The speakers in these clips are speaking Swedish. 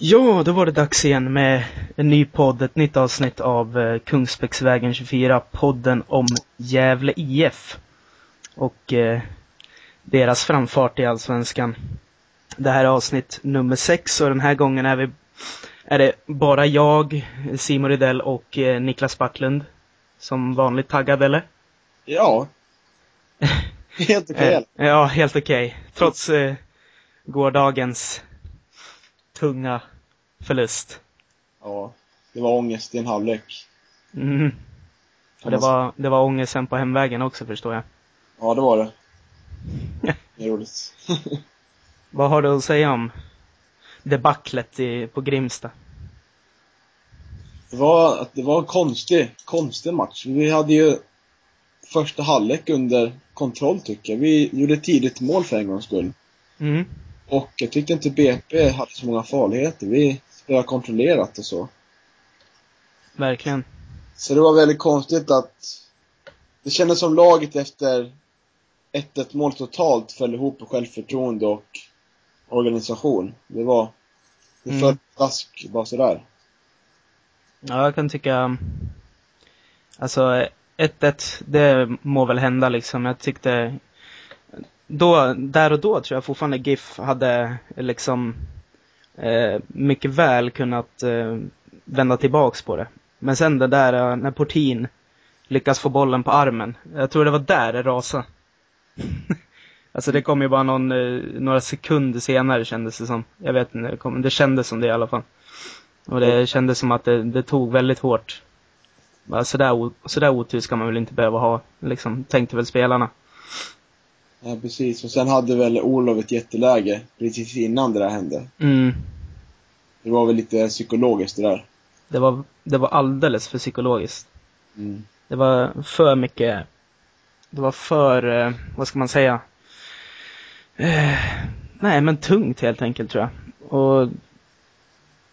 Ja, då var det dags igen med en ny podd, ett nytt avsnitt av eh, Kungsbäcksvägen 24, podden om Gävle IF. Och eh, deras framfart i Allsvenskan. Det här är avsnitt nummer sex och den här gången är, vi, är det bara jag, Simon Rydell och eh, Niklas Backlund. Som vanligt taggad eller? Ja. Helt okej. Eh, ja, helt okej. Trots eh, gårdagens tunga förlust. Ja. Det var ångest i en halvlek. Mm. Och det var, det var ångesten på hemvägen också förstår jag. Ja, det var det. Det är roligt. Vad har du att säga om debaclet i, på Grimsta? Det var, det var en konstig, konstig match. Vi hade ju första halvlek under kontroll tycker jag. Vi gjorde tidigt mål för en gångs skull. Mm. Och jag tyckte inte BP hade så många farligheter. Vi spelade kontrollerat och så. Verkligen. Så det var väldigt konstigt att det kändes som laget efter 1-1 mål totalt föll ihop på självförtroende och organisation. Det var, det Mm. föll flask bara sådär. Ja, jag kan tycka, alltså 1-1, det må väl hända liksom. Jag tyckte, då, där och då tror jag fortfarande GIF hade liksom eh, mycket väl kunnat eh, vända tillbaks på det. Men sen det där eh, när Portin lyckas få bollen på armen. Jag tror det var där det rasade. alltså det kom ju bara någon, eh, några sekunder senare kändes det som. Jag vet inte, det, kom, det kändes som det i alla fall. Och det kändes som att det, det tog väldigt hårt. Bara sådär, sådär otur ska man väl inte behöva ha, liksom, tänkte väl spelarna. Ja, precis. Och sen hade väl Olof ett jätteläge precis innan det där hände. Mm. Det var väl lite psykologiskt det där. Det var, det var alldeles för psykologiskt. Mm. Det var för mycket, det var för, eh, vad ska man säga? Eh, nej men tungt helt enkelt tror jag. Och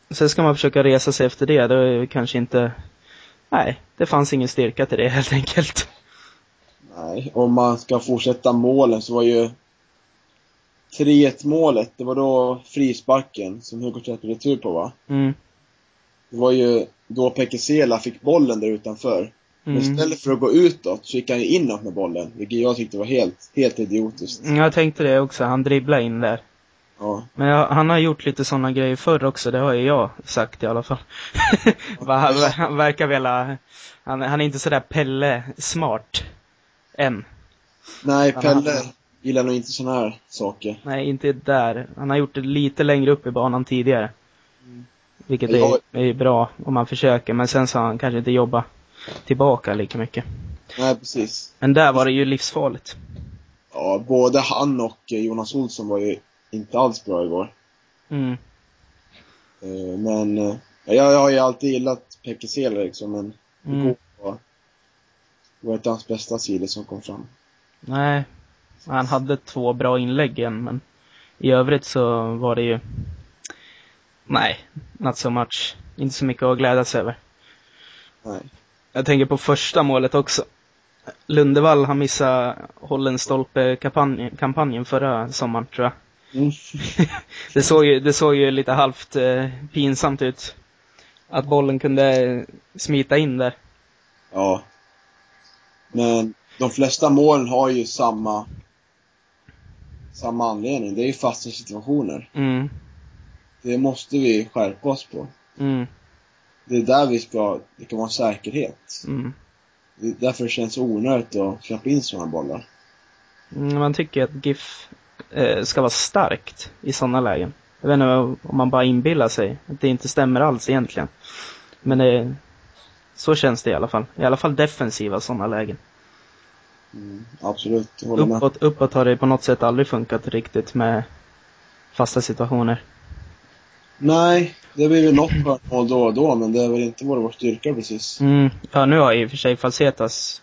sen ska man försöka resa sig efter det, det är kanske inte, nej, det fanns ingen styrka till det helt enkelt. Nej, om man ska fortsätta målen så var ju 3-1 målet, det var då frisparken som Hugo släppte retur på va? Mm. Det var ju då Pekesela fick bollen där utanför. Men Mm. istället för att gå utåt så gick han ju inåt med bollen, vilket jag tyckte var helt, helt idiotiskt. Jag tänkte det också, han dribblade in där. Ja. Men jag, han har gjort lite sådana grejer förr också, det har ju jag sagt i alla fall. Han, han verkar vilja, han, han är inte sådär Pelle smart. Än. Nej, Han Pelle har- gillar nog inte såna här saker. Nej, inte där. Han har gjort det lite längre upp i banan tidigare. Vilket Men jag- är, är bra om man försöker, men sen så har han kanske inte jobbat tillbaka lika mycket. Nej, precis. Men där var det ju livsfarligt. Ja, både han och eh, Jonas Olsson var ju inte alls bra igår. Mm. Eh, Men eh, jag, jag har ju alltid gillat Pekesela liksom, men Mm. Igår var, inte hans bästa sidor som kom fram. Nej, han hade två bra inlägg igen, men i övrigt så var det ju Nej, not so much. Inte så mycket att glädjas över. Nej. Jag tänker på första målet också. Lundevall, han missade Hållens stolpe-kampanjen kampanjen förra sommaren, tror jag. Mm. Det såg ju, det såg ju lite halvt eh, pinsamt ut. Att bollen kunde smita in där. Ja. Men de flesta målen har ju samma samma anledning. Det är ju fasta situationer. Mm, Det måste vi skärpa oss på. mm, Det är där vi ska, det kan vara säkerhet. mm. Det är därför det känns onödigt att släppa in sådana bollar. Mm, Man tycker att GIF eh, ska vara starkt i sådana lägen. Jag vet inte om man bara inbillar sig att det inte stämmer alls egentligen. Men det, så känns det i alla fall. I alla fall defensiva sådana lägen. Mm, absolut, med. Uppåt, uppåt har det på något sätt aldrig funkat riktigt med fasta situationer. Nej, det blir väl något skönt mål då och då, men det är väl inte vår, vår styrka precis. Mm, ja, nu har i och för sig Falsetas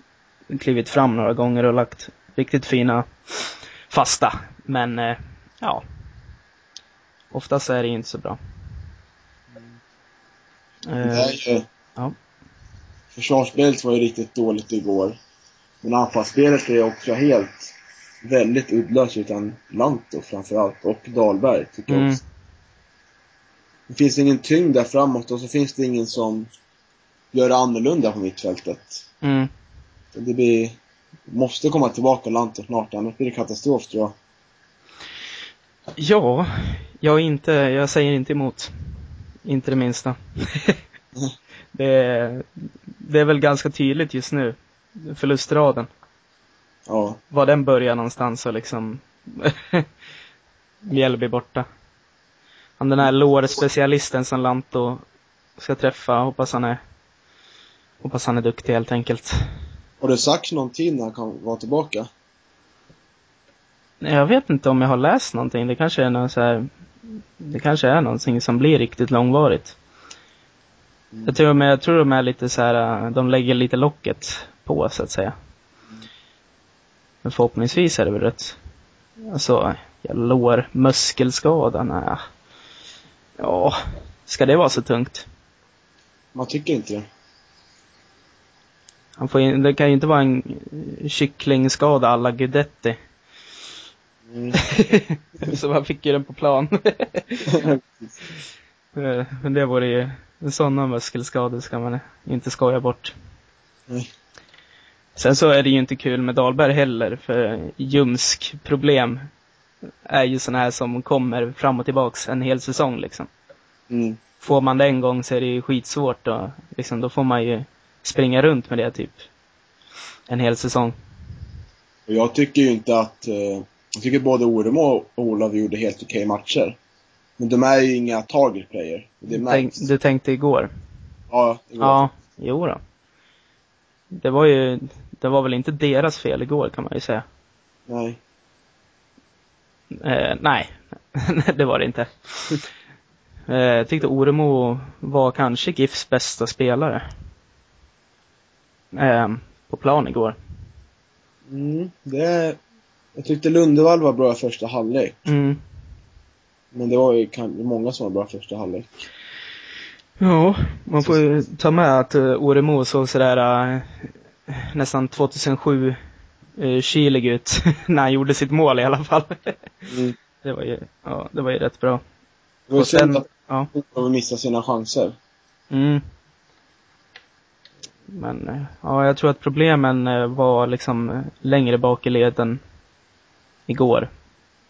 klivit fram några gånger och lagt riktigt fina fasta. Men, eh, ja. Oftast är det inte så bra. Det Eh, är ju, ja. Försvarsspelet var ju riktigt dåligt igår. Men anfallsspelet är också helt väldigt uddlöst utan Lanto framförallt och Dahlberg tycker jag Mm. också. det finns ingen tyngd där framåt och så finns det ingen som gör det annorlunda på mittfältet. Mm. Det blir, måste komma tillbaka Lanto snart, annars blir det katastrof tror jag. Ja, jag inte, jag säger inte emot. Inte det minsta. det, är, det är väl ganska tydligt just nu. Förlustraden. Ja. Var den börjar någonstans och liksom Mjällby borta. Han den här lårspecialisten som Lanto ska träffa, hoppas han är Hoppas han är duktig helt enkelt. Har det sagts någon tid när han kan vara tillbaka? Jag vet inte om jag har läst någonting. Det kanske är någon så här, Det kanske är någonting som blir riktigt långvarigt. Mm. Jag tror, de är, jag tror de är lite så här, de lägger lite locket på så att säga. Men förhoppningsvis är det väl rätt. Alltså, jag lår, muskelskada, nej. Ja, ska det vara så tungt? Man tycker inte det. Han får in, det kan ju inte vara en kycklingskada alla Guidetti. Mm. så han fick ju den på plan. Men det vore ju, sådana muskelskador ska man inte skoja bort. Nej. Sen så är det ju inte kul med Dahlberg heller, för ljumsk problem är ju sådana här som kommer fram och tillbaks en hel säsong liksom. Mm. Får man det en gång så är det ju skitsvårt och liksom, då får man ju springa runt med det typ en hel säsong. Jag tycker ju inte att... Eh, jag tycker både Oremo och Olof gjorde helt okej matcher. Men de är ju inga target player. Det Tänk, märks. du tänkte igår? Ja, det går. Ja, jo då. Det var ju, det var väl inte deras fel igår kan man ju säga. Nej. Eh, nej, det var det inte. Eh, jag tyckte Oremo var kanske GIFs bästa spelare. Eh, på plan igår. Mm, det... Jag tyckte Lundevall var bra i första halvlek. Mm. Men det var ju många som var bra första halvlek. Ja, man får ju ta med att uh, Oremo såg sådär uh, nästan 2007 uh, kylig ut när han gjorde sitt mål i alla fall. Mm. det var ju, ja, det var ju rätt bra. Det var ju synd att Ja. Olof missade sina chanser. Mm. Men eh, ja, jag tror att problemen eh, var liksom eh, längre bak i leden igår.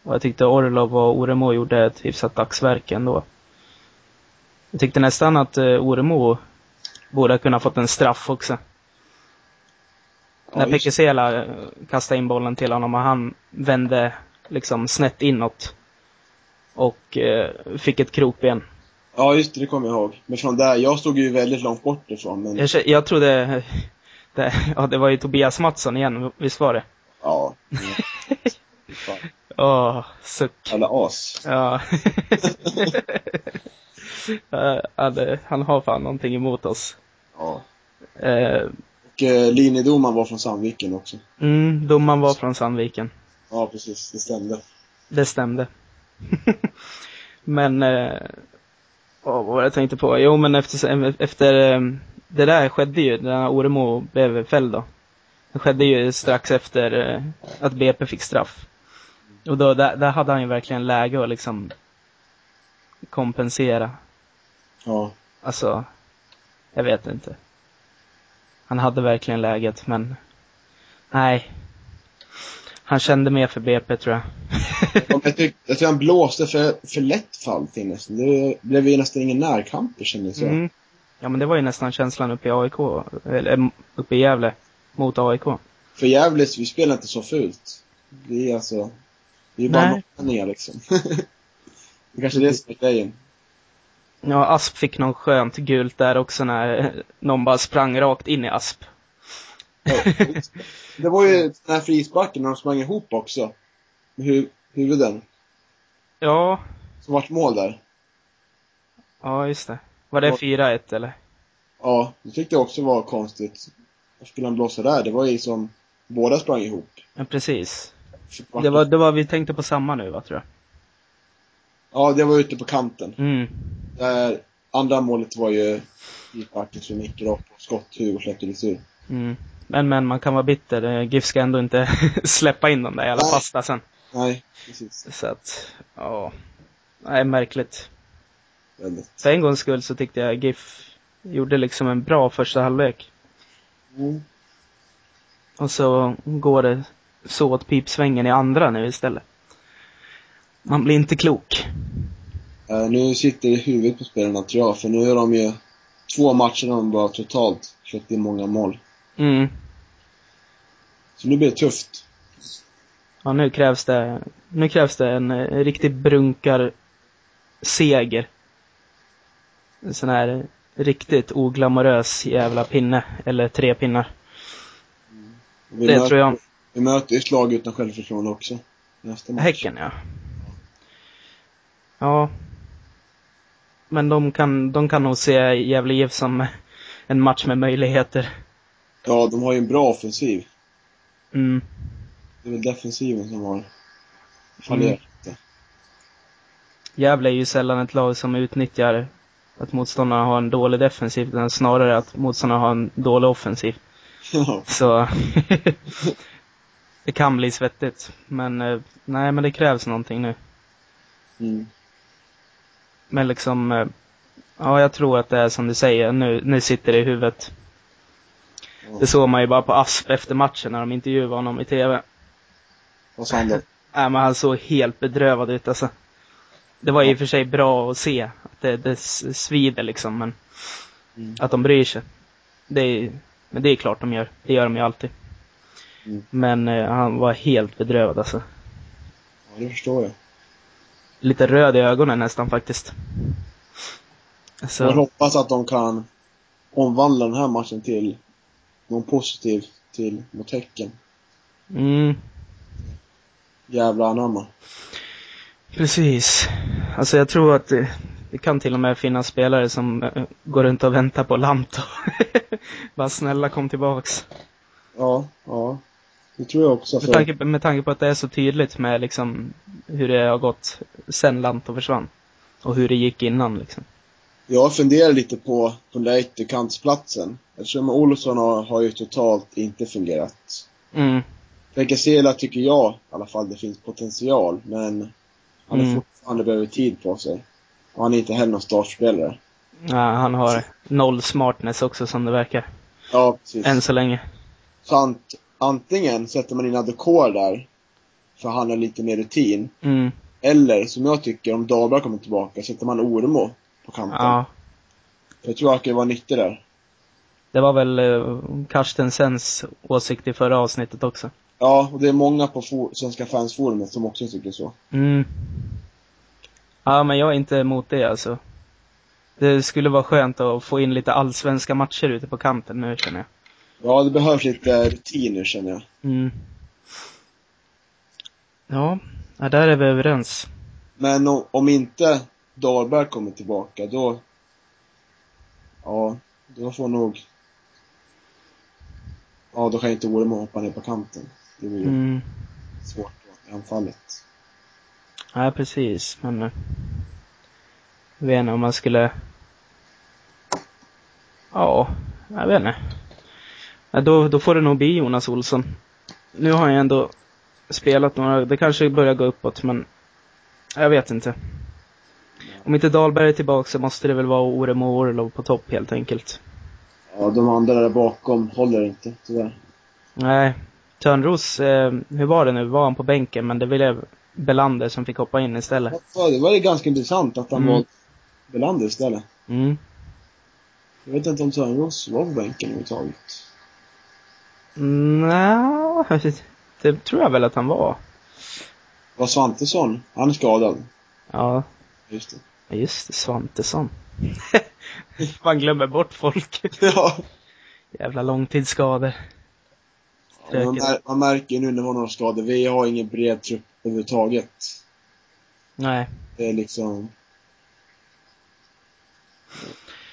Och jag tyckte Orlov och Oremo gjorde ett hyfsat dagsverke ändå. Jag tyckte nästan att eh, Oremo borde ha kunnat fått en straff också. Ja, När Pekesela eh, kastade in bollen till honom och han vände liksom snett inåt. Och eh, fick ett krokben. Ja, just det, det kommer jag ihåg. Men från där, jag stod ju väldigt långt bort ifrån, men Jag, jag trodde, det, ja det var ju Tobias Mattsson igen, visst var det? ja. Åh, suck. Jävla as. Ja. Det- han har fan någonting emot oss. Ja. Eh, Och eh, linjedomaren var från Sandviken också. mm, domaren var från Sandviken. Ja, precis. Det stämde. Det stämde. men, eh, åh, vad var det jag tänkte på? Jo, men efter, efter eh, det där skedde ju, när Oremo blev fälld då. Det skedde ju strax efter eh, att BP fick straff. Och då, där, där hade han ju verkligen läge att liksom kompensera. Ja. Alltså, jag vet inte. Han hade verkligen läget, men nej. Han kände mer för BP tror jag. Jag, tyck, jag tror han blåste för, för lätt fall till nästan. Det blev ju nästan ingen närkamper kändes det Mm. Ja men det var ju nästan känslan uppe i AIK, eller uppe i Gävle, mot AIK. För Gävles, vi spelar inte så fult. Det är alltså... Det är bara Nej. nollningar liksom. det kanske är det som är grejen. Ja, Asp fick någon skönt gult där också när någon bara sprang rakt in i Asp. Det var ju den här frisparken när de sprang ihop också. Med hu huvuden. Ja, Som vart mål där. ja just det. Var det Ja. 4-1 eller? Ja, det tyckte jag också var konstigt. Varför skulle han blåsa där? Det var ju som... Båda sprang ihop. Ja, precis. Det var, det var, vi tänkte på samma nu va, tror jag. Ja, det var ute på kanten. Mm. Där andra målet var ju frisparken som gick rakt på skotthuvud och släppte retur. Mm. Men, men man kan vara bitter. Eh, GIF ska ändå inte släppa in de där jävla Nej. pastasen. Nej, precis. Så att, ja. Nej, märkligt. Väldigt. För en gångs skull så tyckte jag GIF gjorde liksom en bra första halvlek. Mm. Och så går det så åt pipsvängen i andra nu istället. Man blir inte klok. Eh, nu sitter det i huvudet på spelarna tror jag, för nu är de ju två matcher de bara totalt släppt in många mål. Mm. Så nu blir det tufft. Ja, nu krävs det, nu krävs det en eh, riktig brunkar seger. En sån här riktigt oglamorös jävla pinne, eller tre pinnar. Vi Det tror jag. Vi möter ju ett lag utan självförtroende också. Nästa match. Häcken, ja. Ja. Men de kan, de kan nog se Gävle IF som en match med möjligheter. Ja, de har ju en bra offensiv. Mm. Det är väl defensiven som har fallerat lite. Gävle är ju sällan ett lag som utnyttjar att motståndarna har en dålig defensiv, utan snarare att motståndarna har en dålig offensiv. Ja. Så det kan bli svettigt. Men eh, nej, men det krävs någonting nu. Mm. Men liksom, eh, ja jag tror att det är som du säger, nu, nu sitter det i huvudet. Ja. Det såg man ju bara på Asp efter matchen när de intervjuade honom i TV. Vad sa han då? Nej men han såg helt bedrövad ut alltså. Det var i och för sig bra att se att det, det svider liksom, men Mm. att de bryr sig. Det är, men det är klart de gör. Det gör de ju alltid. Mm. Men eh, han var helt bedrövad alltså. Ja, det förstår jag. Lite röd i ögonen nästan faktiskt. Så, hoppas att de kan omvandla den här matchen till någon positiv till mot Häcken. mm, Jävla anamma. precis. Alltså jag tror att det, det kan till och med finnas spelare som eh, går runt och väntar på Lanto. Bara snälla kom tillbaks. Ja, ja. Det tror jag också. Med tanke, med tanke på att det är så tydligt med liksom hur det har gått sen Lanto försvann. Och hur det gick innan liksom. jag funderar lite på, på den där ytterkantsplatsen. Eftersom Olsson har, har ju totalt inte fungerat. Mm, Pekasela tycker jag i alla fall det finns potential, men han är Mm. fortfarande behöver tid på sig. Och han är inte heller någon startspelare. ja, han har noll smartness också som det verkar. Ja, precis. Än så länge. Så ant, antingen sätter man in Adokor där, för han har lite mer rutin. Mm, Eller, som jag tycker, om Dahlberg kommer tillbaka, sätter man Ormo på kanten. ja. För jag tror han kan vara nyttig där. Det var väl uh, Carstensens åsikt i förra avsnittet också. Ja, och det är många på for, Svenska fansforumet som också tycker så. Mm. Ja, men jag är inte emot det alltså. Det skulle vara skönt att få in lite allsvenska matcher ute på kanten nu känner jag. Ja, det behövs lite rutin nu känner jag. Mm. Ja, där är vi överens. Men om, om inte Dahlberg kommer tillbaka, då... Ja, då får nog... Ja, då kan inte Ormo hoppa ner på kanten. Det blir Mm. svårt då, i anfallet. Ja, precis. Men... eh, Jag vet inte om man skulle... Ja, jag vet inte. Då, då får det nog bli Jonas Olsson. Nu har ju ändå spelat några, det kanske börjar gå uppåt men jag vet inte. Om inte Dahlberg är tillbaka så måste det väl vara Oremo och Orlov på topp helt enkelt. Ja, de andra där bakom håller inte, tyvärr. Nej, Törnros, eh, hur var det nu? Var han på bänken? Men det blev Belander som fick hoppa in istället. Ja, det var ju ganska intressant att han Mm. var Belander istället. Mm. Jag vet inte om Törnros var på bänken överhuvudtaget. Nja, det tror jag väl att han var. Var Svantesson? Han är skadad. Ja, Just det. Ja, Just det, Svantesson. Man glömmer bort folk. ja. Jävla långtidsskador. Man, mär, man märker nu när hon har skador, vi har ingen bred trupp överhuvudtaget. Nej. Det är liksom...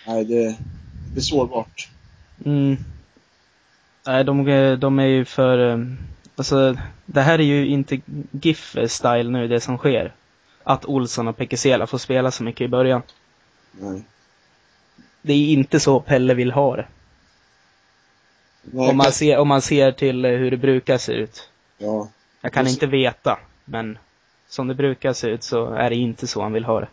Nej, det, det är sårbart. Mm. Nej, de, de är ju för... eh, Alltså, det här är ju inte GIF-style nu, det som sker. Att Olsson och Pekesela får spela så mycket i början. Nej. Det är inte så Pelle vill ha det. Nej Om man ser, om man ser till eh, hur det brukar se ut. Ja. Jag kan inte veta, men som det brukar se ut så är det inte så han vill ha det.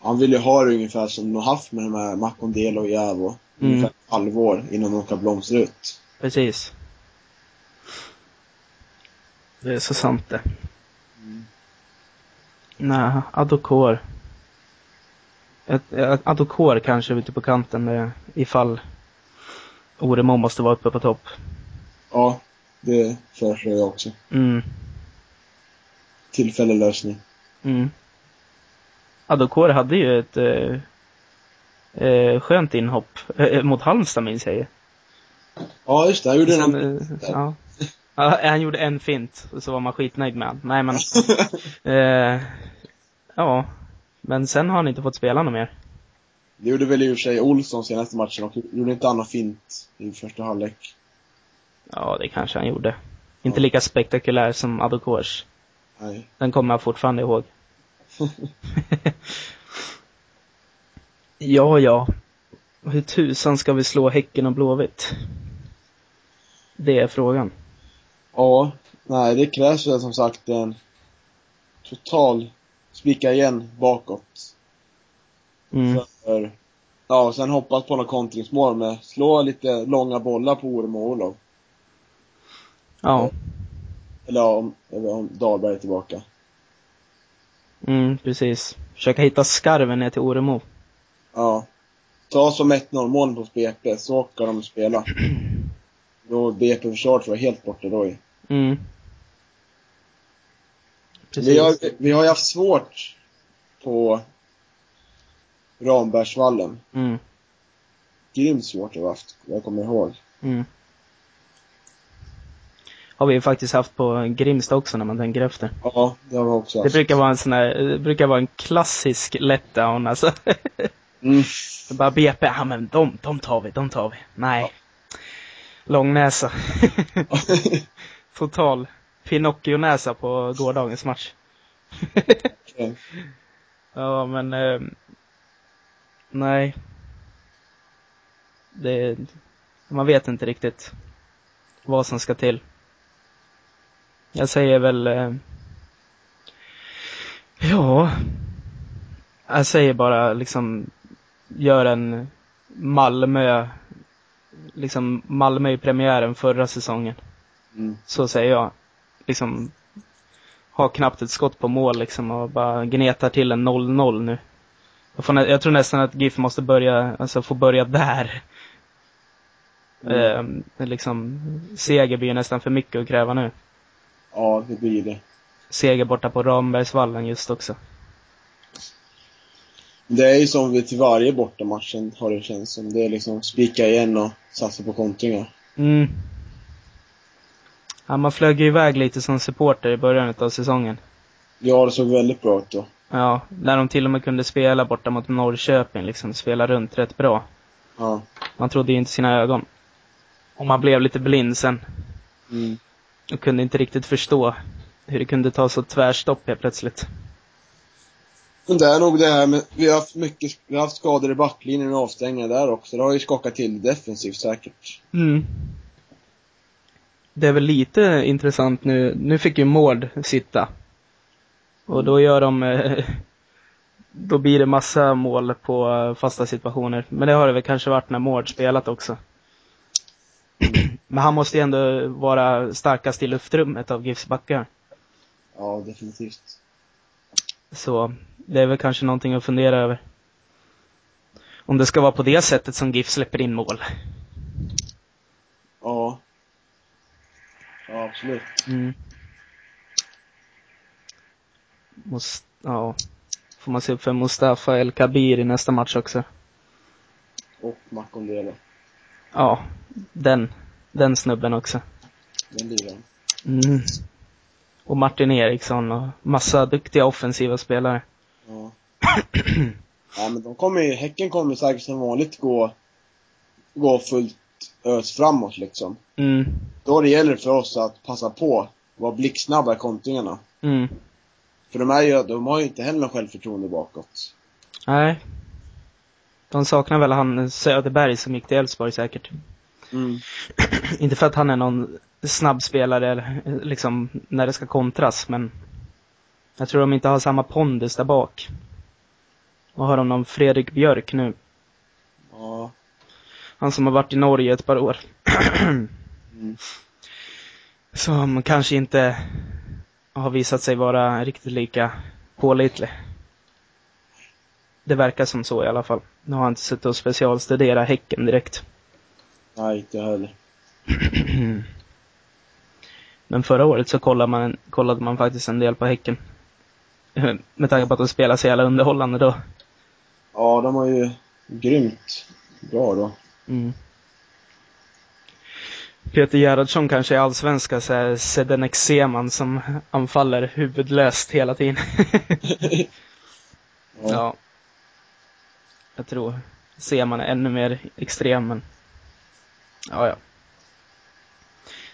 Han vill ju ha det ungefär som de har haft med de här Makondelo och Javo. Mm. Ett halvår innan de kan blomstra ut. Precis. Det är så sant det. Mm. Nej, Adokor. Ett- ett Adokor kanske ute på kanten med, ifall Oremo måste vara uppe på topp. Ja, det föreslår jag också. Mm, Tillfällig lösning. mm. Adokor hade ju ett eh, eh, skönt inhopp eh, mot Halmstad minns jag ju. Ja, just det. Han gjorde Sen, någon... eh, ja. ja. Han gjorde en fint, och så var man skitnöjd med han. Nej men, eh, ja. Men sen har han inte fått spela något mer. Det gjorde väl i och för sig Olsson senaste matchen och gjorde inte något fint i första halvlek? Ja, det kanske han gjorde. Inte Ja. lika spektakulär som Adokors. Nej. Den kommer jag fortfarande ihåg. ja, ja. Hur tusan ska vi slå Häcken och Blåvitt? Det är frågan. Ja, nej det krävs väl som sagt en total spika igen bakåt. Mm. För, ja, och sen hoppas på något kontringsmål med slå lite långa bollar på Orm och Olof. Ja. Eller om, om Dahlberg är tillbaka. Mm, precis. Försöka hitta skarven ner till Oremo. Ja. Ta som 1-0 mål på BP, så ska de spela. Då BP-försvaret var helt borta då ju. Mm. Vi har, vi har ju haft svårt på Rambergsvallen. Mm, Grymt svårt har vi haft, jag kommer ihåg. mm. Har vi ju faktiskt haft på Grimsta också när man tänker efter. Ja, det har vi också Det haft. brukar vara en sån här, det brukar vara en klassisk letdown alltså. Mm. Det bara BP, ja men de, de tar vi, de tar vi. Nej. Långnäsa. Total Pinocchio-näsa på gårdagens match. Ja, men... Eh, nej. Det... Man vet inte riktigt vad som ska till. Jag säger väl... Eh, ja... Jag säger bara liksom... Gör en Malmö... Liksom Malmö i premiären förra säsongen. Mm. Så säger jag. Liksom har knappt ett skott på mål liksom och bara gnetar till en 0-0 nu. Jag, jag tror nästan att GIF måste börja, alltså få börja där. Mm. Eh, liksom, seger blir ju nästan för mycket att kräva nu. Ja, det blir det. Seger borta på Rambergsvallen just också. Det är ju som vi till varje bortamatchen har det känts som. Det är liksom spika igen och satsa på kontringar. Mm. Ja, man flög ju iväg lite som supporter i början av säsongen. Ja, det såg väldigt bra ut då. Ja, när de till och med kunde spela borta mot Norrköping, liksom spela runt rätt bra. Ja. Man trodde ju inte sina ögon. Och man blev lite blind sen. Mm. och kunde inte riktigt förstå hur det kunde ta så tvärstopp helt plötsligt. Men det är nog det här med, vi har haft mycket, vi har haft skador i backlinjen och avstängningar där också. Det har ju skakat till defensivt säkert. Mm. Det är väl lite intressant nu, nu fick ju Mård sitta. Och då gör de, eh, då blir det massa mål på eh, fasta situationer. Men det har det väl kanske varit när Mård spelat också. Men han måste ju ändå vara starkast i luftrummet av GIFs backar. Ja, definitivt. Så det är väl kanske någonting att fundera över. Om det ska vara på det sättet som GIF släpper in mål. Ja. Ja, absolut. Mm. Måste, ja. Får man se upp för Mustafa El Kabir i nästa match också. Och Makondelo. Ja, den, den snubben också. Den liraren. Mm. Och Martin Eriksson och massa duktiga offensiva spelare. Ja. ja, men de kommer ju, Häcken kommer säkert som vanligt gå, gå fullt ös framåt liksom. Mm. Då det gäller för oss att passa på, vara blixtsnabba i kontringarna. Mm. För de är ju, de har ju inte heller någon självförtroende bakåt. Nej. De saknar väl han Söderberg som gick till Elfsborg säkert. Mm. Inte för att han är någon snabb spelare eller, liksom när det ska kontras, men jag tror de inte har samma pondus där bak. Och har de någon Fredrik Björk nu. Ja. Han som har varit i Norge ett par år. Mm. Som kanske inte har visat sig vara riktigt lika pålitlig. Det verkar som så i alla fall. Nu har jag inte suttit och specialstuderat Häcken direkt. Nej, inte heller. Men förra året så kollade man, kollade man faktiskt en del på Häcken. Med tanke på att de spelar så jävla underhållande då. Ja, de var ju grymt bra då. Mm. Peter Gerhardsson kanske är allsvenska så Sedenek Seman som anfaller huvudlöst hela tiden. Ja. ja. Jag tror Seman är ännu mer extrem men Ja, ja.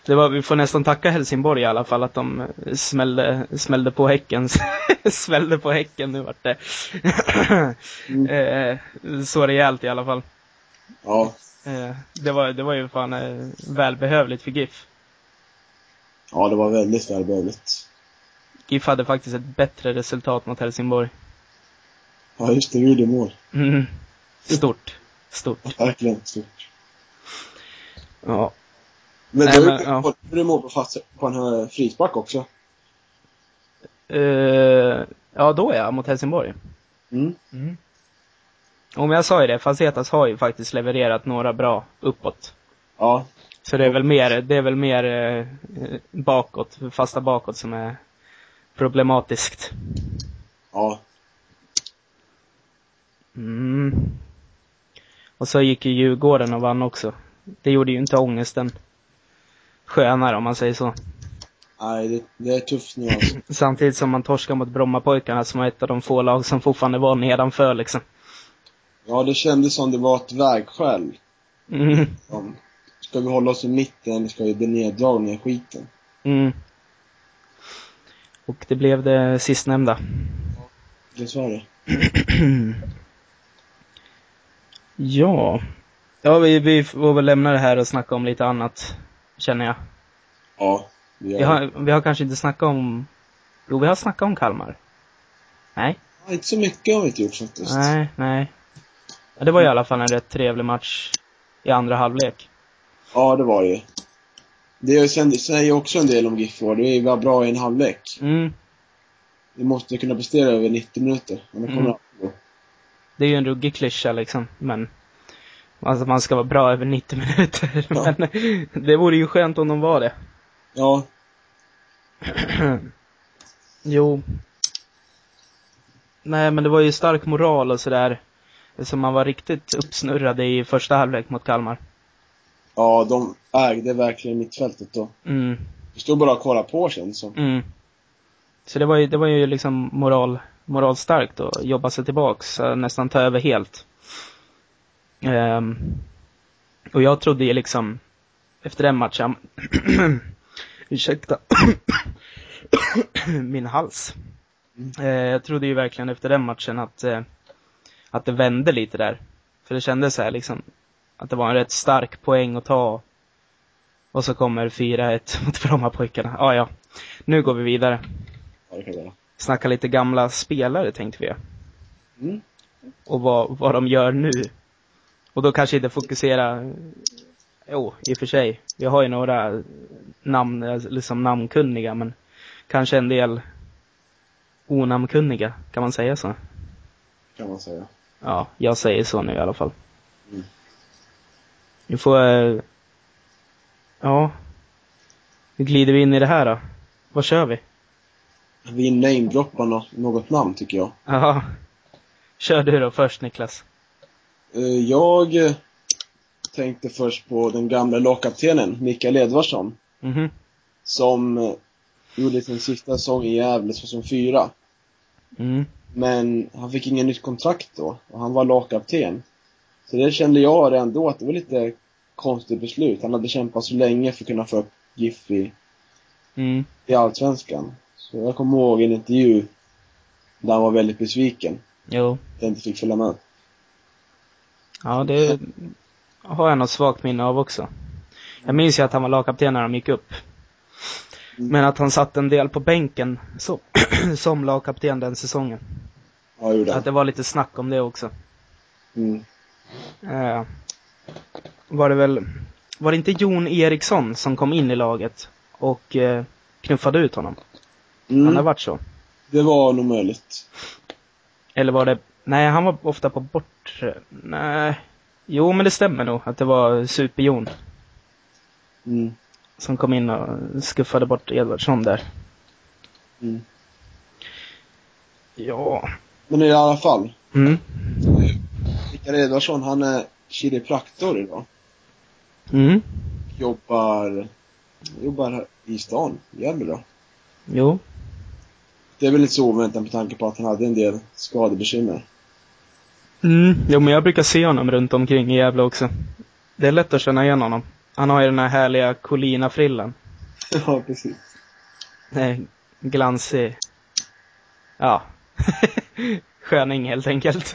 Det var, vi får nästan tacka Helsingborg i alla fall att de smällde, smällde på Häcken. smällde på Häcken, nu vart det. Mm. eh, så rejält i alla fall. ja. Eh, det, var, det var ju fan eh, välbehövligt för GIF. Ja, det var väldigt välbehövligt. GIF hade faktiskt ett bättre resultat mot Helsingborg. Ja, just det, vi gjorde mål. Mm. Stort. Stort. Verkligen stort. Ja. Men Nej, du men, har ja. du mål på, fast, på en här frispark också. Eh, ja, då ja, mot Helsingborg. Mm. Mm. Om jag sa ju det, Facetas har ju faktiskt levererat några bra uppåt. Ja. Så det är väl mer, det är väl mer eh, bakåt, fasta bakåt som är problematiskt. Ja. Mm. Och så gick ju Djurgården och vann också. Det gjorde ju inte ångesten skönare om man säger så. Nej, det, det är tufft nu alltså. Samtidigt som man torskar mot Brommapojkarna som var ett av de få lag som fortfarande var nedanför liksom. Ja, det kändes som det var ett vägskäl. Mm. Ska vi hålla oss i mitten eller ska vi bli neddragna i skiten? Mm. Och det blev det sistnämnda. Dessvärre. Ja. Ja, vi, vi får väl lämna det här och snacka om lite annat, känner jag. Ja, vi Vi har, vi har kanske inte snackat om... Jo, vi har snackat om Kalmar. Nej, Ja, inte så mycket har vi inte gjort faktiskt. nej, nej. Ja, det var i alla fall en rätt trevlig match i andra halvlek. Ja, det var det ju. Det säger också en del om GIF år. Vi var bra i en halvlek. Mm. Vi måste kunna prestera över 90 minuter. Annars kommer Mm. Det är ju en ruggig klyscha liksom, men... Alltså man ska vara bra över 90 minuter. Ja. Men det vore ju skönt om de var det. Ja, Jo. Nej, men det var ju stark moral och sådär. Så man var riktigt uppsnurrade i första halvlek mot Kalmar. ja, de ägde verkligen mittfältet då. Mm, Vi stod bara och kollade på känns som. mm. Så det var ju, det var ju liksom moral, moralstarkt att jobba sig tillbaks, nästan ta över helt. Ehm, och jag trodde ju liksom, efter den matchen, ursäkta, min hals. Eh, jag trodde ju verkligen efter den matchen att, eh, att det vände lite där. För det kändes så här liksom, att det var en rätt stark poäng att ta. Och så kommer 4-1 mot Brommapojkarna. Ah, ja, nu går vi vidare. Ja. Snacka lite gamla spelare tänkte vi. Mm. Och vad, vad de gör nu. Och då kanske inte fokusera, jo, i och för sig. Vi har ju några namn, liksom namnkunniga, men kanske en del onamnkunniga, kan man säga så? Kan man säga. Ja, jag säger så nu i alla fall. Mm. Vi får, ja. Hur glider vi in i det här då? Vad kör vi? Vi namedroppar nå- något namn tycker jag. Ja. Kör du då först Niklas. Eh, Jag eh, tänkte först på den gamla lagkaptenen, Mikael Edvardsson. Mhm. Som eh, gjorde sin sista säsong i Gävle säsong 4. Mm. Men han fick ingen nytt kontrakt då. Och han var lagkapten. Så det kände jag ändå att det var lite konstigt beslut. Han hade kämpat så länge för att kunna få upp GIF i, Mm. i Allsvenskan. Så jag kommer ihåg en intervju där han var väldigt besviken. Jo. Att han inte fick följa med. Ja, det har jag något svagt minne av också. Jag minns ju att han var lagkapten när de gick upp. Men att han satt en del på bänken så, som lagkapten den säsongen. Ja, gjorde Att han. det var lite snack om det också. Mm. Eh, var det väl, var det inte Jon Eriksson som kom in i laget och eh, knuffade ut honom? Kan det ha Mm. varit så? Det var nog möjligt. Eller var det, nej han var ofta på bortre, nej. Jo men det stämmer nog att det var Super-Jon Mm. som kom in och skuffade bort Edvardsson där. Mm. Ja. Men i alla fall. Mm. Rickard Edvardsson, han är kiropraktor idag. Mm. Jobbar, jobbar i stan, i Gävle då. Jo. Det är väl inte så oväntat med tanke på att han hade en del skadebekymmer. Mm. Jo men jag brukar se honom runt omkring i Gävle också. Det är lätt att känna igen honom. Han har ju den här härliga Colina-frillan. ja, precis. Nej, glansig. Ja. Sköning helt enkelt.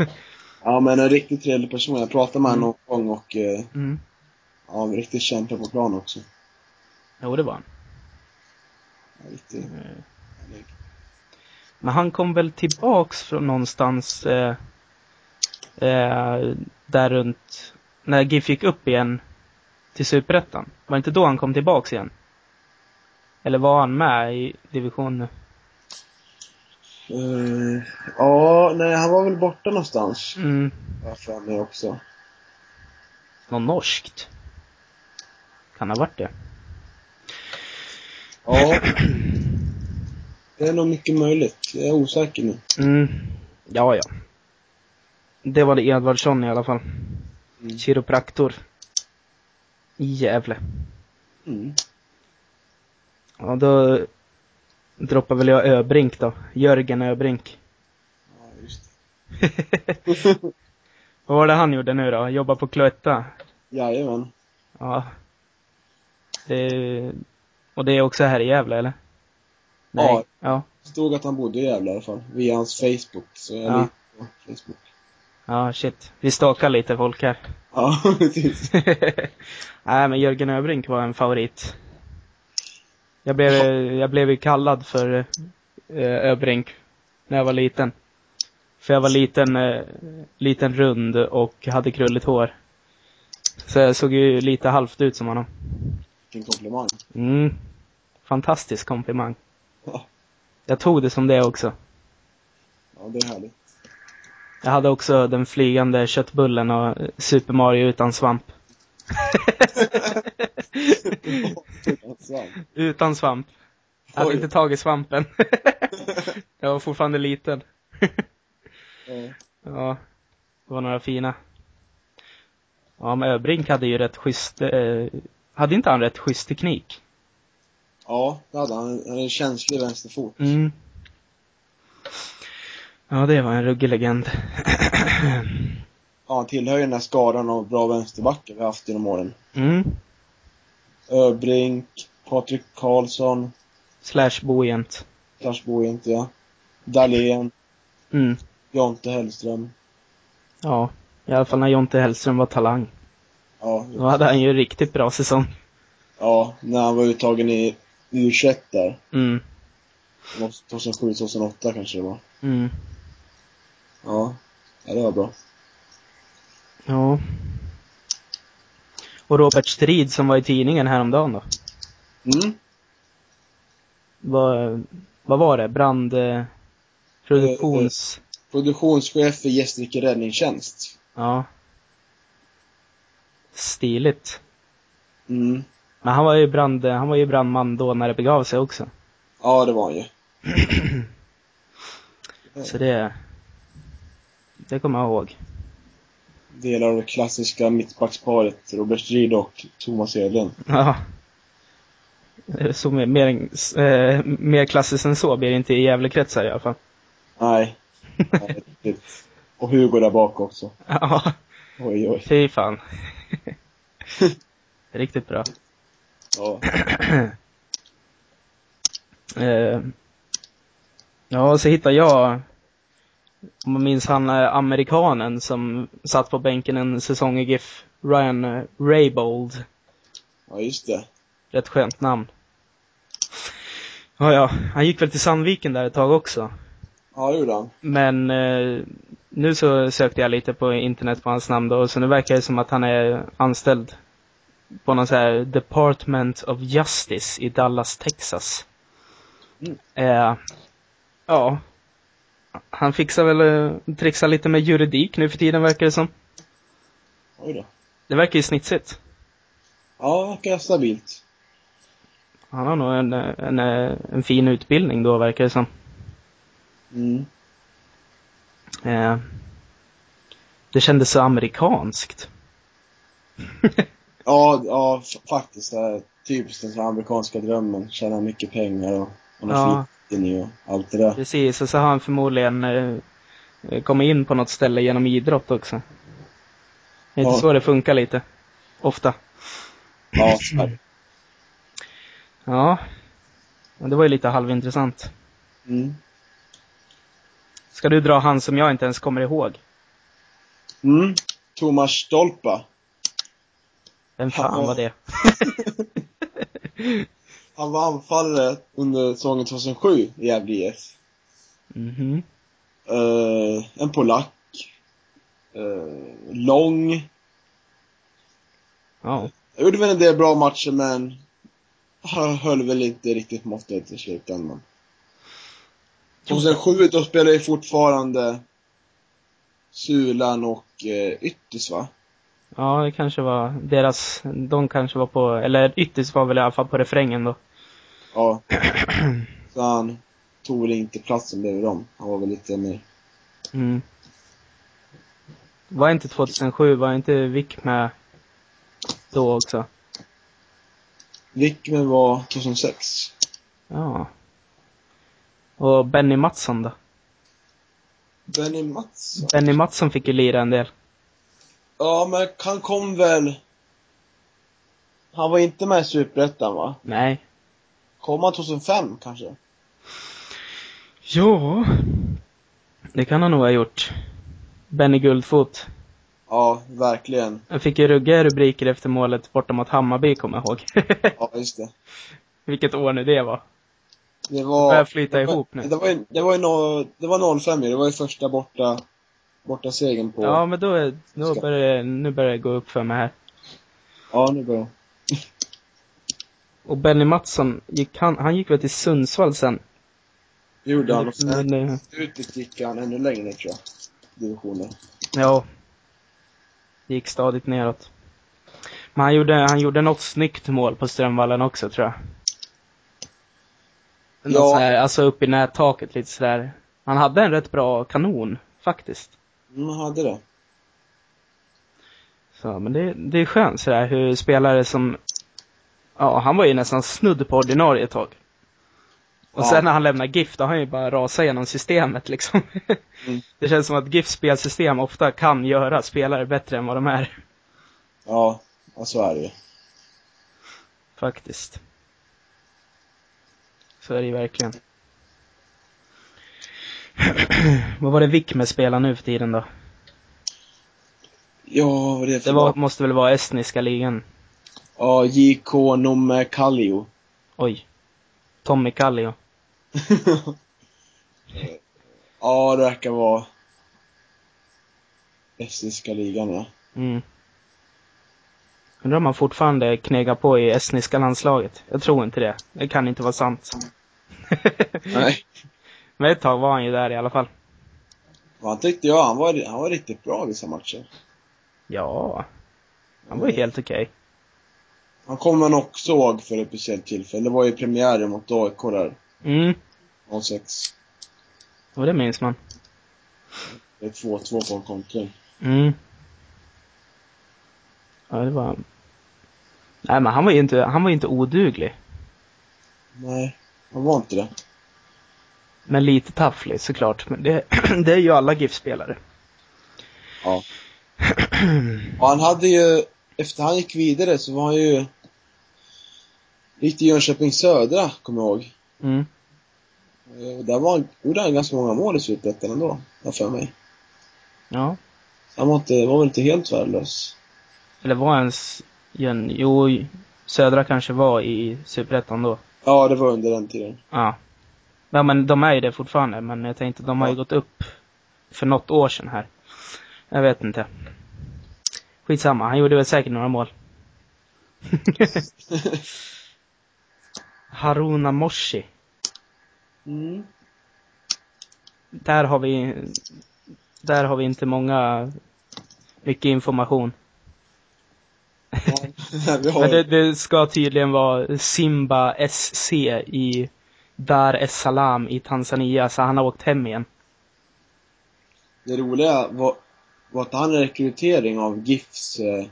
Ja, men en riktigt trevlig person. Jag pratade med honom någon gång och, eh, Mm. ja, en riktigt kämpe på plan också. Jo, det var han. Ja, riktigt Mm. Men han kom väl tillbaks från någonstans eh, eh, där runt, när GIF gick upp igen till Superettan. Var det inte då han kom tillbaks igen? Eller var han med i division? Eh, ja, nej, han var väl borta någonstans. Mm, Jag för mig också. något norskt? Kan ha varit det. Ja. Det är nog mycket möjligt. Jag är osäker nu. Mm, ja, ja. Det var det Edvardsson i alla fall. Mm. Kiropraktor. I Gävle. Mm. Ja, då droppar väl jag Öbrink då. Jörgen Öbrink. Ja, just det. Vad var det han gjorde nu då? Jobba på Cloetta? Jajamän. Ja. Det, och det är också här i Gävle, eller? Nej. Ja. Ja. Stod att han bodde i Gävle i alla fall. Via hans Facebook. Så jag Ja. litar på Facebook. Ja, shit. Vi stalkar lite folk här. Ja, precis. Nej, men Jörgen Öbrink var en favorit. Jag blev, jag blev ju kallad för eh, Öbrink när jag var liten. För jag var liten, eh, liten rund och hade krulligt hår. Så jag såg ju lite halvt ut som honom. Vilken komplimang. Mm. Fantastisk komplimang. Ja. Jag tog det som det också. Ja, det är härligt. Jag hade också den flygande köttbullen och Super Mario utan svamp. Utan svamp. Jag hade Oj. inte tagit svampen. jag var fortfarande liten. ja. Ja, det var några fina. Ja, men Öbrink hade ju rätt schysst, eh, hade inte han rätt schysst teknik? ja, det hade han. Han hade en känslig vänsterfot. Mm. Ja, det var en ruggig legend. Ja, han tillhör ju den här skaran av bra vänsterbackar vi har haft genom åren. Mm. Öbrink, Patrik Karlsson, Slash Bojent. Lars Bohent, ja. Dahlén, Mm. Jonte Hellström. Ja, i alla fall när Jonte Hellström var talang. Ja, Då hade han ju en riktigt bra säsong. ja, när han var uttagen i U21 där. Mm. 2007, 2008 kanske det var. Mm. Ja, ja det var bra. Ja. Och Robert Strid som var i tidningen häromdagen då? Mm. Vad, vad var det? Brand... Eh, produktions... Produktionschef för Gästrike Räddningstjänst. Ja. Stiligt. Mm. Men han var ju brand, han var ju brandman då när det begav sig också. Ja, det var han ju. Så det... Det kommer jag ihåg. Delar av det klassiska mittbacksparet Robert Strid och Thomas Edlund. Ja. Så mer, mer, eh, mer klassiskt än så blir det inte i Gävlekretsar i alla fall. Nej. Och Hugo där bak också. Ja, Oj, oj. fy fan. Riktigt bra. Ja. Eh, ja, så hittade jag, om man minns han eh, amerikanen som satt på bänken en säsong i GIF, Ryan eh, Raybold. Ja, just det. Rätt skönt namn. Ja, ja, han gick väl till Sandviken där ett tag också. Ja, det gjorde han. Men eh, nu så sökte jag lite på internet på hans namn då, så nu verkar det som att han är anställd på någon så här Department of Justice i Dallas, Texas. Mm. Eh, ja. Han fixar väl, eh, trixar lite med juridik nu för tiden verkar det som. Oj då. Det verkar ju snitsigt. Ja, verkar stabilt. Han har nog en, en, en fin utbildning då verkar det som. Mm. Eh, det kändes så amerikanskt. Ja, ja, faktiskt. Det är typiskt den amerikanska drömmen. Tjäna mycket pengar och har Ja. Fritid och allt det där. Precis, och så har han förmodligen eh, kommit in på något ställe genom idrott också. Det är inte Ja. så det funkar lite. Ofta. Ja. Ja. Det var ju lite halvintressant. Mm. Ska du dra han som jag inte ens kommer ihåg? Mm. Thomas Stolpa. Vem fan var det? Han var anfallare under säsongen 2007 i Gävle IF. Mhm. Eh, en polack. Uh, lång. Ja. Jag gjorde väl en del bra matcher men hö- höll väl inte riktigt måttet i slutändan. 2007 då spelade jag fortfarande Sulan och eh, Yttis va? Ja, det kanske var deras, de kanske var på, eller ytterst var väl i alla fall på refrängen då. Ja. Så han tog väl inte platsen bredvid dem. Han var väl lite mer... Mm. Var inte 2007, var inte Vick med då också? Wickman var 2006. Ja. Och Benny Mattsson då? Benny Mattsson? Benny Mattsson fick ju lira en del. Ja, men han kom väl... Han var inte med i Superettan va? Nej. Kom han 2005 kanske? Ja. Det kan han nog ha gjort. Benny Guldfot. Ja, verkligen. Han fick ju ruggiga rubriker efter målet borta mot Hammarby, kommer jag ihåg. Ja, just det. Vilket år nu det var. Det var... börjar flyta det ihop nu. Det var ju, det var ju no, det var 05 ju. Det var ju första borta, borta segern på... Ja, men då, är, Ska- börjar det, nu börjar det gå upp för mig här. Ja, nu börjar Och Benny Mattsson, gick han, han gick väl till Sundsvall sen? Gjorde han. Och sen slutet gick han ännu längre tror jag. Divisionen. ja. Gick stadigt neråt. Men han gjorde, han gjorde något snyggt mål på Strömvallen också, tror jag. Något Ja. här, alltså upp i nättaket lite sådär. Han hade en rätt bra kanon, faktiskt. Mm, han hade det. Så, men det, det är skönt sådär hur spelare som, ja, han var ju nästan snudd på ordinarie ett tag. Och Ja. sen när han lämnar GIF, då har han ju bara rasat genom systemet liksom. Mm. Det känns som att GIFs spelsystem ofta kan göra spelare bättre än vad de är. Ja, ja så är det ju. Faktiskt. Så är det ju verkligen. vad var det Vick med spela nu för tiden då? Ja, vad var det för Det var, måste väl vara estniska ligan? Ja, JK Nomme Kallio. Oj. Tommy Kallio. ja, det verkar vara Estniska ligan ja. Mm. Undrar om han fortfarande knegar på i estniska landslaget. Jag tror inte det. Det kan inte vara sant. Nej. Men ett tag var han ju där i alla fall. Han tyckte jag, han var, han var riktigt bra vissa matcher. Ja. Han var ju helt okej. Han kommer man också ihåg för ett speciellt tillfälle. Det var ju premiären mot AIK där, Mm. 06. Och det minns man. Det är 2-2 på en kontring. Mm. Ja, det var... Nej, men han var ju inte, han var inte oduglig. Nej, han var inte det. Men lite tafflig såklart. Men det, det är ju alla GIF-spelare. Ja. Och han hade ju, efter han gick vidare så var han ju gick till Jönköping Södra, kommer jag ihåg. Mm. Eh, Och där var gjorde han ganska många mål i Superettan ändå, har för mig. Ja. Så han var, inte, var väl inte helt värdelös. Eller var ens... Jo, Södra kanske var i Superettan då. Ja, det var under den tiden. Ja. Ja men de är ju det fortfarande, men jag tänkte de har ju gått upp för något år sedan här. Jag vet inte. Skitsamma, han gjorde väl säkert några mål. Haruna Moshi. Mm. Där har vi, där har vi inte många, mycket information. Ja. Men det, det ska tydligen vara Simba SC i Dar es Salaam i Tanzania, så han har åkt hem igen. Det roliga var, var att han rekrytering av GIFs eh,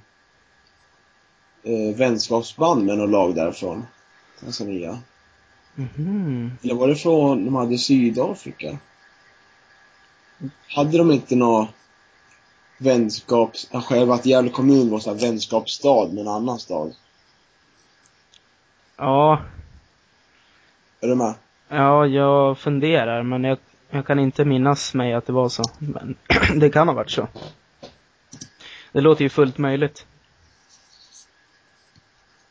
eh, vänskapsband med något lag därifrån. Tanzania. Mhm. Eller var det från, de hade Sydafrika? Hade de inte nå vänskaps... Själva att Gävle kommun var här vänskapsstad med en annan stad. Ja, Är du med? ja, jag funderar, men jag, jag kan inte minnas mig att det var så. Men det kan ha varit så. Det låter ju fullt möjligt.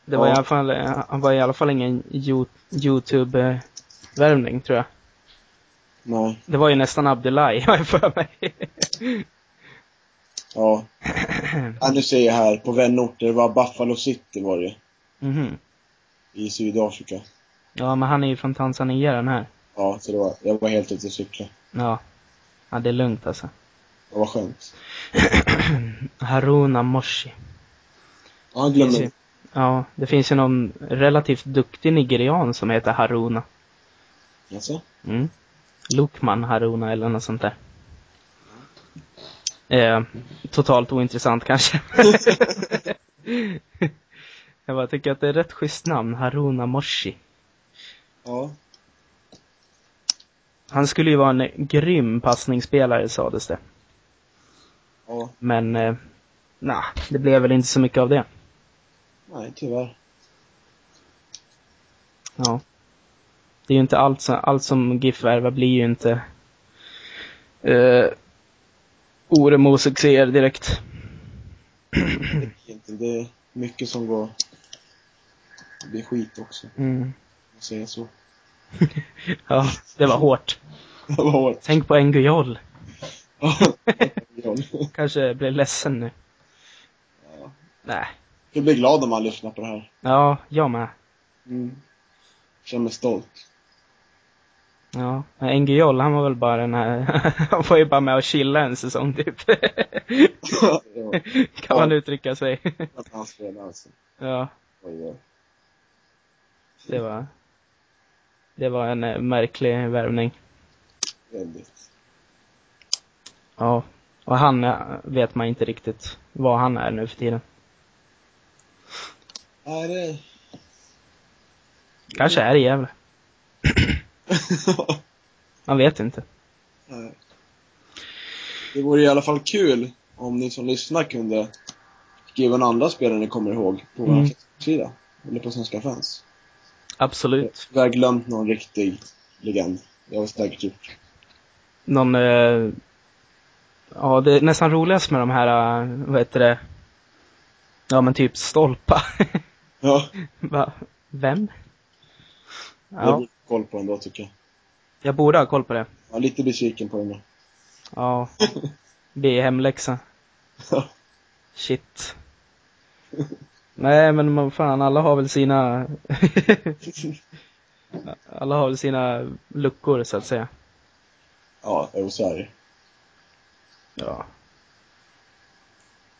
Det var Ja. i alla fall, han var i alla fall ingen You- YouTube-värvning, tror jag. Nej. Det var ju nästan Abdullahi, har jag för mig. Ja. ja nu ser jag här, på vänorter, det var Buffalo City var det. Mhm. I Sydafrika. Ja, men han är ju från Tanzania den här. Ja, så det var, jag var helt ute och cykla. Ja. Ja, det är lugnt alltså. Det var skönt. Haruna Moshi. Ja, ju, glömde. ja, det finns ju någon relativt duktig nigerian som heter Haruna. Alltså? Mm. Lukman Haruna eller något sånt där. Eh, totalt ointressant kanske. jag bara tycker att det är rätt schysst namn, Haruna Moshi. Ja. Han skulle ju vara en grym passningsspelare sades det. Ja. Men, eh, nah, det blev väl inte så mycket av det. Nej, tyvärr. Ja. Det är ju inte allt som, allt som GIF värvar blir ju inte eh, Oremo-succéer direkt. Inte. Det är mycket som går... Det blir skit också, Mm. Säger så. Ja, det var hårt. Det var hårt. Tänk på Engujol. Ja. Kanske blir ledsen nu. Ja. Nej. Jag blir glad om man lyssnar på det här. Ja, jag med. Mm. Känner mig stolt. Ja, men Engujol han var väl bara den här, han var ju bara med och chilla en säsong typ. ja. kan man uttrycka sig. Att han spelar alltså. ja, Oj, oj. det var, det var en eh, märklig värvning. Väldigt. Ja. Och han eh, vet man inte riktigt vad han är nu för tiden. Nej, det... Kanske är i Gävle. Man vet inte. Nej. Det vore i alla fall kul om ni som lyssnar kunde skriva en andra spelare ni kommer ihåg på vår Mm. Facebook-sida. Eller på Svenska fans. Absolut. Vi har glömt någon riktig legend. Det har säkert gjort. Någon, eh, ja det är nästan roligast med de här, eh, vad heter det, ja men typ stolpa. Ja, Va? Vem? jag Ja, borde ha koll på den då tycker jag. jag borde ha koll på det. Jag är lite besviken på den då. Ja. Blir hemläxa. Ja. Shit. Nej men vad fan, alla har väl sina Alla har väl sina luckor så att säga. Ja, jo, så är det. Ja.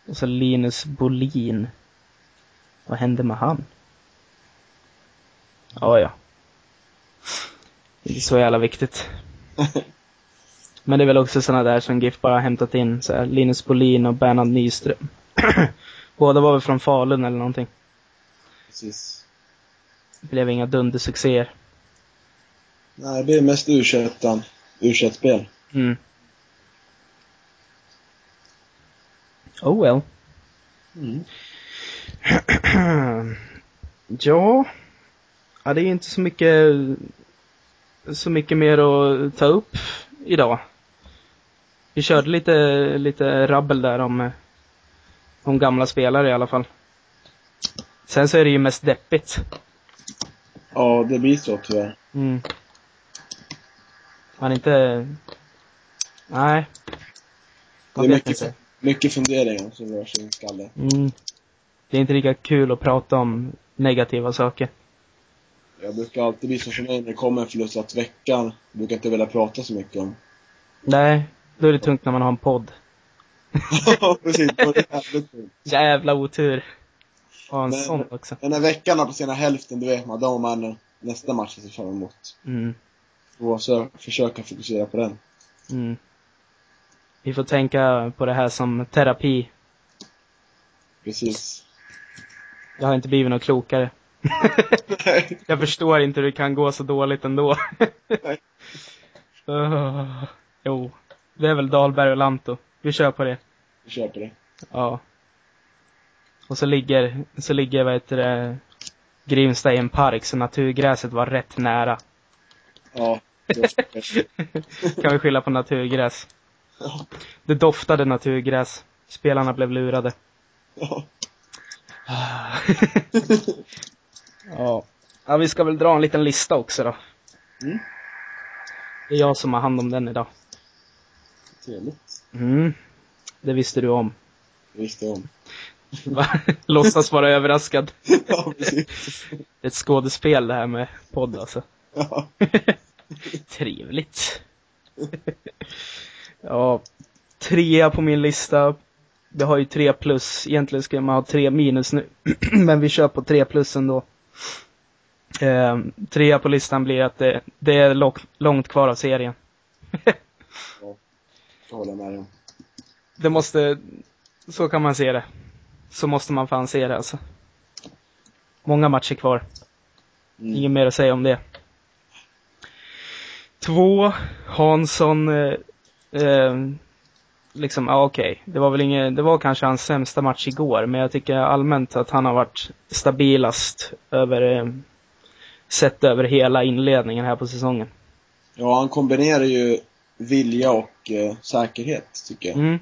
Och så Linus Bolin. Vad hände med han? Ja, ja. Inte så jävla viktigt. Men det är väl också såna där som GIF bara hämtat in, så här, Linus Bolin och Bernhard Nyström. Båda var väl från Falun eller någonting. Precis. Det blev inga dundersuccéer. Nej, det blir mest u u spel Mm. Oh well. Mm. ja. Ja, det är inte så mycket så mycket mer att ta upp idag. Vi körde lite, lite rabbel där om, eh, om gamla spelare i alla fall. Sen så är det ju mest deppigt. Ja, det blir så tyvärr. Mm. Man inte... Nej. Det Man är vet mycket, inte. mycket funderingar som rör sig i skallen. Mm. Det är inte lika kul att prata om negativa saker. Jag brukar alltid bli så förnöjd när det kommer en förlust att veckan brukar inte vilja prata så mycket om. Nej, då är det tungt när man har en podd. Ja, precis. Det var jävligt tungt. Jävla otur. Och en Men- sån också. Men när veckan på sina hälften, då vet man, då man nästa match att se fram emot. Mm. Och så försöka fokusera på den. Mm. Vi får tänka på det här som terapi. Precis. Jag har inte blivit något klokare. Nej. Jag förstår inte hur det kan gå så dåligt ändå. Uh, jo, det är väl Dahlberg och Lanto. Vi kör på det. Vi kör på det. Ja. Och så ligger, så ligger, vad heter det, Grimsta i en park, så naturgräset var rätt nära. Ja. kan vi skylla på naturgräs. Ja. Det doftade naturgräs. Spelarna blev lurade. Ja. ja. ja, vi ska väl dra en liten lista också då. Mm. Det är jag som har hand om den idag. Trevligt. Mm. Det visste du om. Det visste om. Låtsas vara överraskad. Ja, precis. Det är ett skådespel det här med podd alltså. Ja. Trevligt. ja, trea på min lista. Vi har ju tre plus. Egentligen ska man ha tre minus nu. Men vi kör på tre plus ändå. Eh, trea på listan blir att det, det är långt kvar av serien. Jag håller med dig. Det måste, så kan man se det. Så måste man fan se det alltså. Många matcher kvar. Mm. Inget mer att säga om det. Två, Hansson, eh, eh, liksom, ja okej. Det var väl inget, det var kanske hans sämsta match igår, men jag tycker allmänt att han har varit stabilast över, eh, sett över hela inledningen här på säsongen. Ja, han kombinerar ju vilja och eh, säkerhet, tycker jag. Mm.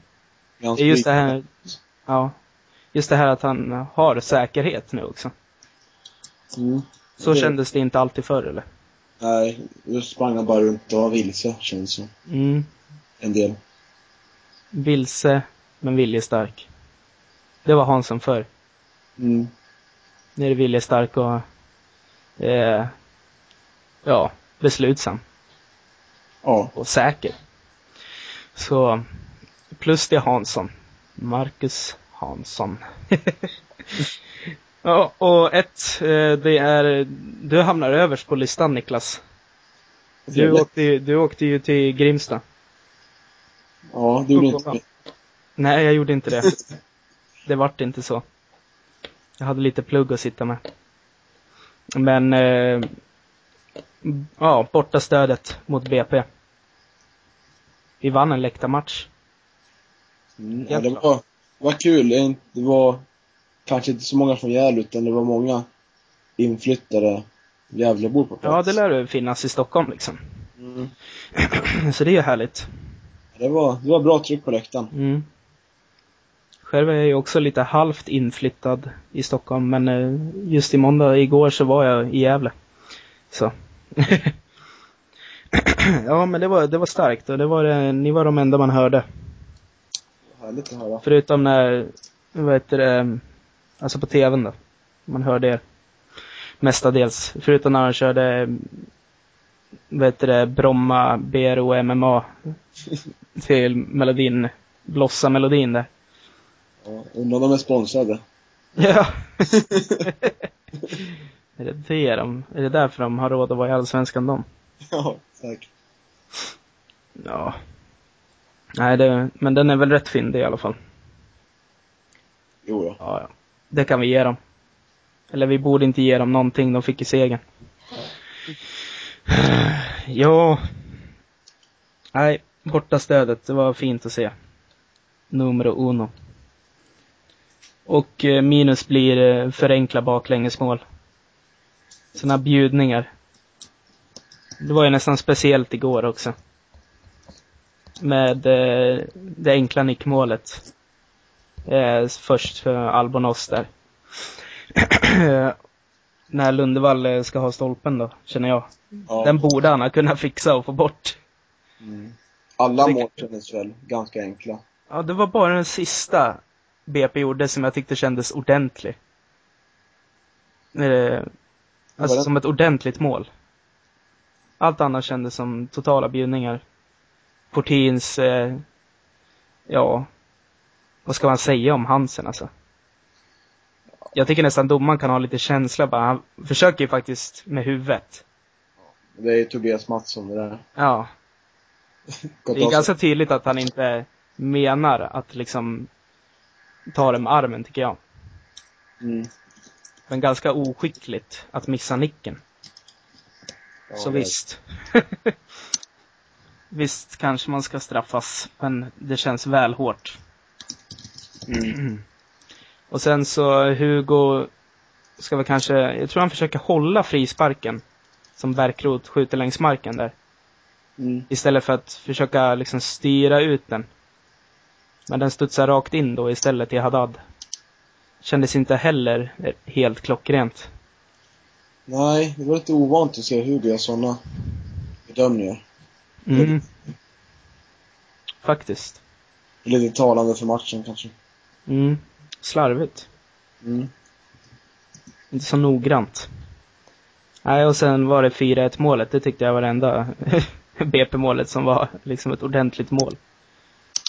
Det är just det här, ja. Just det här att han har säkerhet nu också. Mm. Så Det- kändes det inte alltid förr eller? Nej, nu sprang han bara runt och var vilse, känns som. Mm. En del. Vilse, men viljestark. Det var Hansson förr. Mm. Nu är det viljestark och eh, ja, beslutsam Ja. och säker. Så plus det Hansson. Marcus Hansson. ja, och ett, eh, det är, du hamnar överst på listan Niklas. Du åkte, ju- du åkte ju till Grimsta. Ja, du gjorde inte det. Nej, jag gjorde inte det. Det vart inte så. Jag hade lite plugg att sitta med. Men, eh, ja, borta stödet mot BP. Vi vann en läktarmatch. Mm. Ja, det var, det var kul. Det Det var kanske inte så många från Gävle, utan det var många inflyttade Gävlebor på plats. Ja, det lär ju finnas i Stockholm liksom. Mm. Så det är ju härligt. Det var, det var bra tryck på läktaren. Mm. Själv är jag ju också lite halvt inflyttad i Stockholm, men eh, just i måndag, igår, så var jag i Gävle. Så. ja, men det var, det var starkt och det var det, ni var de enda man hörde. Härligt att höra. Förutom när, vad heter det, alltså på tvn då. Man hörde er. Mestadels. Förutom när de körde, vad heter det, Bromma BRO MMA till melodin, Blossa-melodin där. Ja, undrar om de är sponsrade. Ja. är det det de, är det därför de har råd att vara i Allsvenskan de? Ja, säkert. Ja. Nej, det, men den är väl rätt fyndig i alla fall. Jo då. Ja, ja. Det kan vi ge dem. Eller vi borde inte ge dem någonting, de fick ju segern. Ja. Nej, borta stödet, det var fint att se. Numero uno. Och eh, minus blir eh, förenkla baklängesmål. Såna bjudningar. Det var ju nästan speciellt igår också. Med eh, det enkla nickmålet. Eh, först för Albonos där. När Lundevall eh, ska ha stolpen då, känner jag. Ja. Den borde han ha kunnat fixa och få bort. Mm. Alla Det- mål kändes väl ganska enkla. Ja, det var bara den sista BP gjorde som jag tyckte kändes ordentlig. Eh, alltså som ett ordentligt mål. Allt annat kändes som totala bjudningar. Portins, eh, ja, vad ska man säga om Hansen alltså? Jag tycker nästan domaren kan ha lite känsla bara. Han försöker ju faktiskt med huvudet. Det är ju Tobias Mattsson det där. Ja, det är ganska tydligt att han inte menar att liksom ta det med armen tycker jag. Mm. Men ganska oskickligt att missa nicken. Ja, Så det- visst. visst kanske man ska straffas, men det känns väl hårt. Mm. Och sen så Hugo ska väl kanske, jag tror han försöker hålla frisparken som Bärkroth skjuter längs marken där. Mm. Istället för att försöka liksom styra ut den. Men den studsar rakt in då istället till Haddad. Kändes inte heller helt klockrent. Nej, det var lite ovant att se Hugo göra sådana bedömningar. Mm. Faktiskt. Lite talande för matchen kanske. Mm. Slarvigt. Mm. Inte så noggrant. Nej, och sen var det 4-1 målet. Det tyckte jag var det enda BP-målet som var liksom ett ordentligt mål.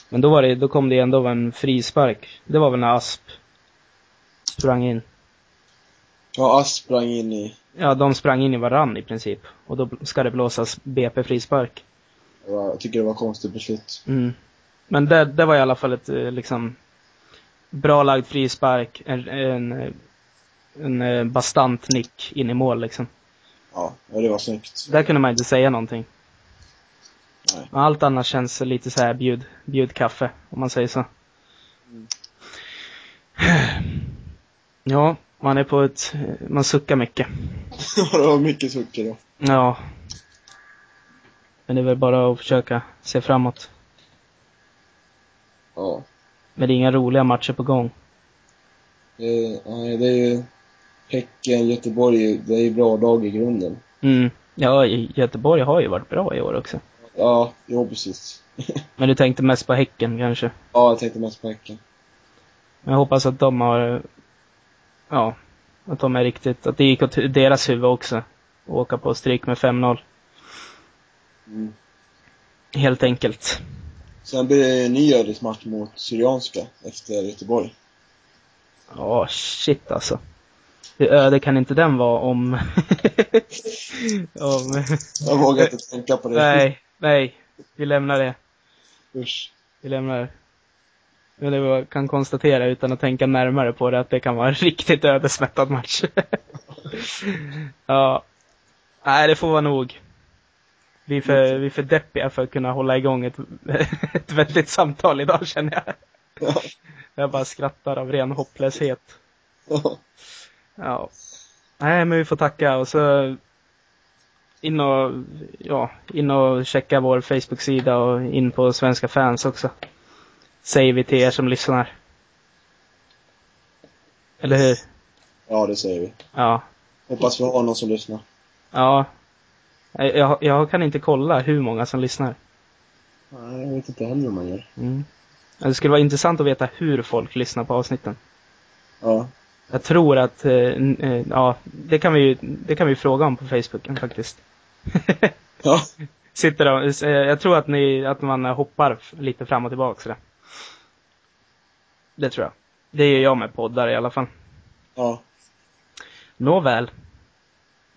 Men då var det, då kom det ändå en frispark. Det var väl när Asp sprang in. Ja, Asp sprang in i, Ja, de sprang in i varann i princip. Och då ska det blåsas BP-frispark. ja, jag tycker det var konstigt beslut. Mm. Men det, det var i alla fall ett eh, liksom bra lagd frispark, en, en, en eh, bastant nick in i mål liksom. Ja, det var snyggt. Där kunde man inte säga någonting. Nej. Men Allt annat känns lite så här bjud, bjudkaffe, om man säger så. Mm. Ja, man är på ett, man suckar mycket. det var mycket socker då. Ja. Men det är väl bara att försöka se framåt. Ja. Men det är inga roliga matcher på gång. Nej, det är ju Häcken, Göteborg, det är ju bra lag i grunden. Mm. Ja, Göteborg har ju varit bra i år också. Ja, jo precis. Men du tänkte mest på Häcken kanske? Ja, jag tänkte mest på Häcken. Jag hoppas att de har, ja, att de är riktigt, att det gick åt deras huvud också. Att åka på stryk med 5-0. Mm. Helt enkelt. Sen blir det en ny ödesmatch mot Syrianska efter Göteborg. Ja, shit alltså. Hur öde kan inte den vara om... om... Jag vågar inte tänka på det. Nej, nej. Vi lämnar det. Usch. Vi lämnar det. Men det kan konstatera utan att tänka närmare på det att det kan vara en riktigt ödesmättad match. ja. Nej, det får vara nog. Vi är för, vi är för deppiga för att kunna hålla igång ett, ett vettigt samtal idag känner jag. Ja. Jag bara skrattar av ren hopplöshet. Ja. Ja. Nej, men vi får tacka och så in och, ja, in och checka vår Facebook-sida och in på Svenska fans också. Säger vi till er som lyssnar. Eller hur? ja, det säger vi. Ja. Hoppas vi har någon som lyssnar. Ja. Jag, jag, kan inte kolla hur många som lyssnar. Nej, jag vet inte heller hur man gör. Mm. Det skulle vara intressant att veta hur folk lyssnar på avsnitten. Ja. Jag tror att, eh, eh, ja, det kan vi det kan vi fråga om på Facebooken faktiskt. Ja. Sitter och, eh, jag tror att ni, att man hoppar lite fram och tillbaka sådär. Det tror jag. Det gör jag med poddar i alla fall. Ja. Nåväl.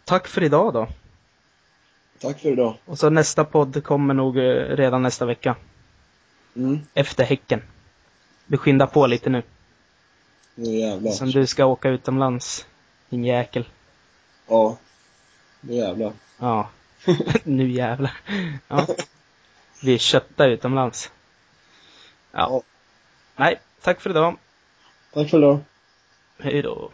Tack för idag då. Tack för idag. Och så nästa podd kommer nog eh, redan nästa vecka. Mm. Efter Häcken. Vi skyndar på lite nu. Nu jävlar. Som du ska åka utomlands. Din jäkel. Ja. Nu jävlar. Ja. nu jävlar. Ja. Vi är kötta utomlands. Ja. Ja. Nej, tack för idag. Tack för idag. Hej då.